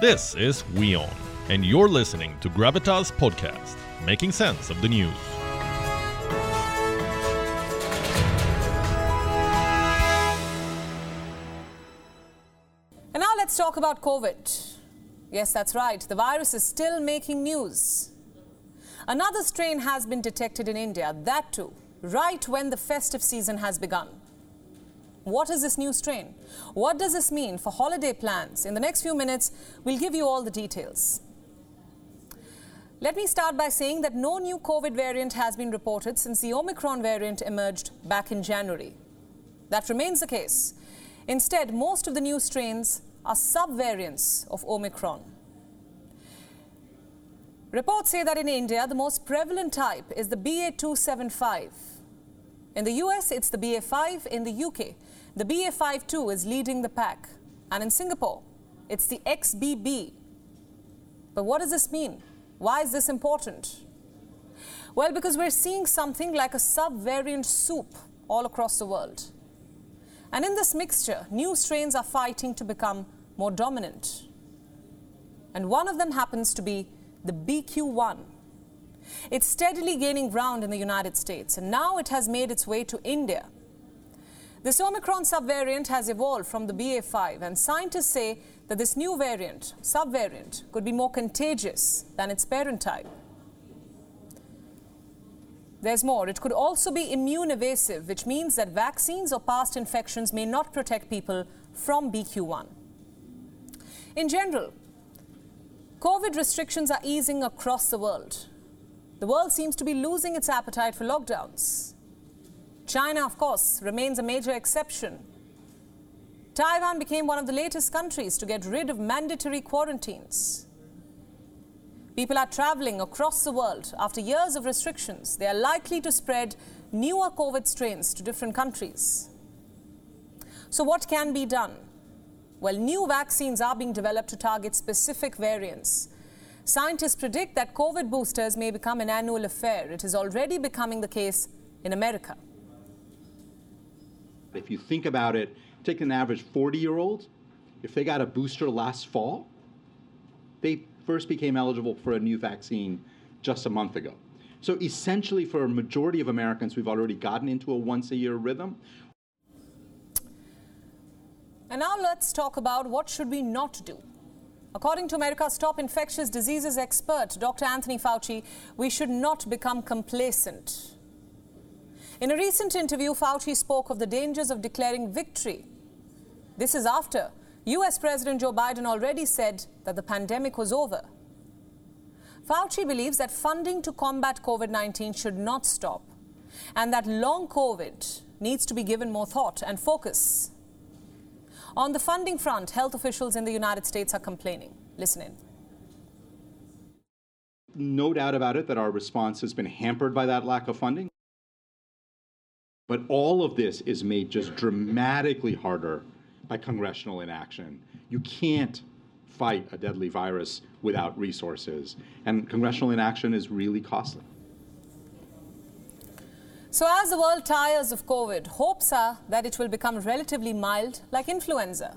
This is WION, and you're listening to Gravitas Podcast, making sense of the news. And now let's talk about COVID. Yes, that's right. The virus is still making news. Another strain has been detected in India, that too, right when the festive season has begun. What is this new strain? What does this mean for holiday plans? In the next few minutes, we'll give you all the details. Let me start by saying that no new COVID variant has been reported since the Omicron variant emerged back in January. That remains the case. Instead, most of the new strains are subvariants of Omicron. Reports say that in India, the most prevalent type is the BA275. In the US, it's the BA5. In the UK, the BA52 is leading the pack. And in Singapore, it's the XBB. But what does this mean? Why is this important? Well, because we're seeing something like a subvariant soup all across the world. And in this mixture, new strains are fighting to become more dominant. And one of them happens to be the BQ1. It's steadily gaining ground in the United States, and now it has made its way to India. This Omicron subvariant has evolved from the BA5, and scientists say that this new variant, subvariant, could be more contagious than its parent type. There's more. It could also be immune evasive, which means that vaccines or past infections may not protect people from BQ1. In general, COVID restrictions are easing across the world. The world seems to be losing its appetite for lockdowns. China, of course, remains a major exception. Taiwan became one of the latest countries to get rid of mandatory quarantines. People are traveling across the world after years of restrictions. They are likely to spread newer COVID strains to different countries. So, what can be done? Well, new vaccines are being developed to target specific variants. Scientists predict that COVID boosters may become an annual affair. It is already becoming the case in America. If you think about it, take an average 40 year old, if they got a booster last fall, they first became eligible for a new vaccine just a month ago. So essentially, for a majority of Americans, we've already gotten into a once a year rhythm. And now let's talk about what should we not do. According to America's top infectious diseases expert, Dr. Anthony Fauci, we should not become complacent. In a recent interview, Fauci spoke of the dangers of declaring victory. This is after US President Joe Biden already said that the pandemic was over. Fauci believes that funding to combat COVID 19 should not stop and that long COVID needs to be given more thought and focus. On the funding front, health officials in the United States are complaining. Listen in. No doubt about it that our response has been hampered by that lack of funding. But all of this is made just dramatically harder by congressional inaction. You can't fight a deadly virus without resources, and congressional inaction is really costly. So, as the world tires of COVID, hopes are that it will become relatively mild, like influenza,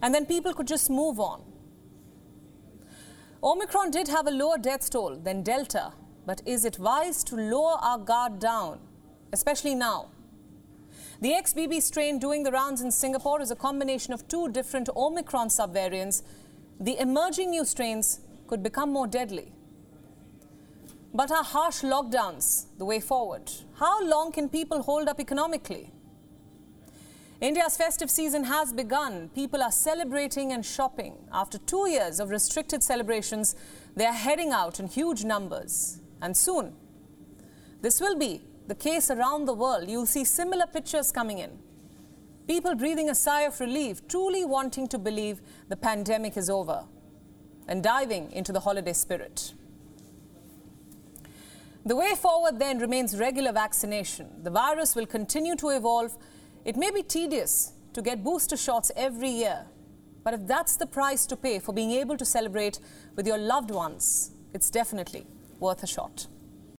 and then people could just move on. Omicron did have a lower death toll than Delta, but is it wise to lower our guard down especially now. The XBB strain doing the rounds in Singapore is a combination of two different Omicron subvariants. The emerging new strains could become more deadly. But are harsh lockdowns the way forward? How long can people hold up economically? India's festive season has begun. People are celebrating and shopping. After two years of restricted celebrations, they are heading out in huge numbers. And soon, this will be the case around the world, you'll see similar pictures coming in. People breathing a sigh of relief, truly wanting to believe the pandemic is over and diving into the holiday spirit. The way forward then remains regular vaccination. The virus will continue to evolve. It may be tedious to get booster shots every year, but if that's the price to pay for being able to celebrate with your loved ones, it's definitely worth a shot.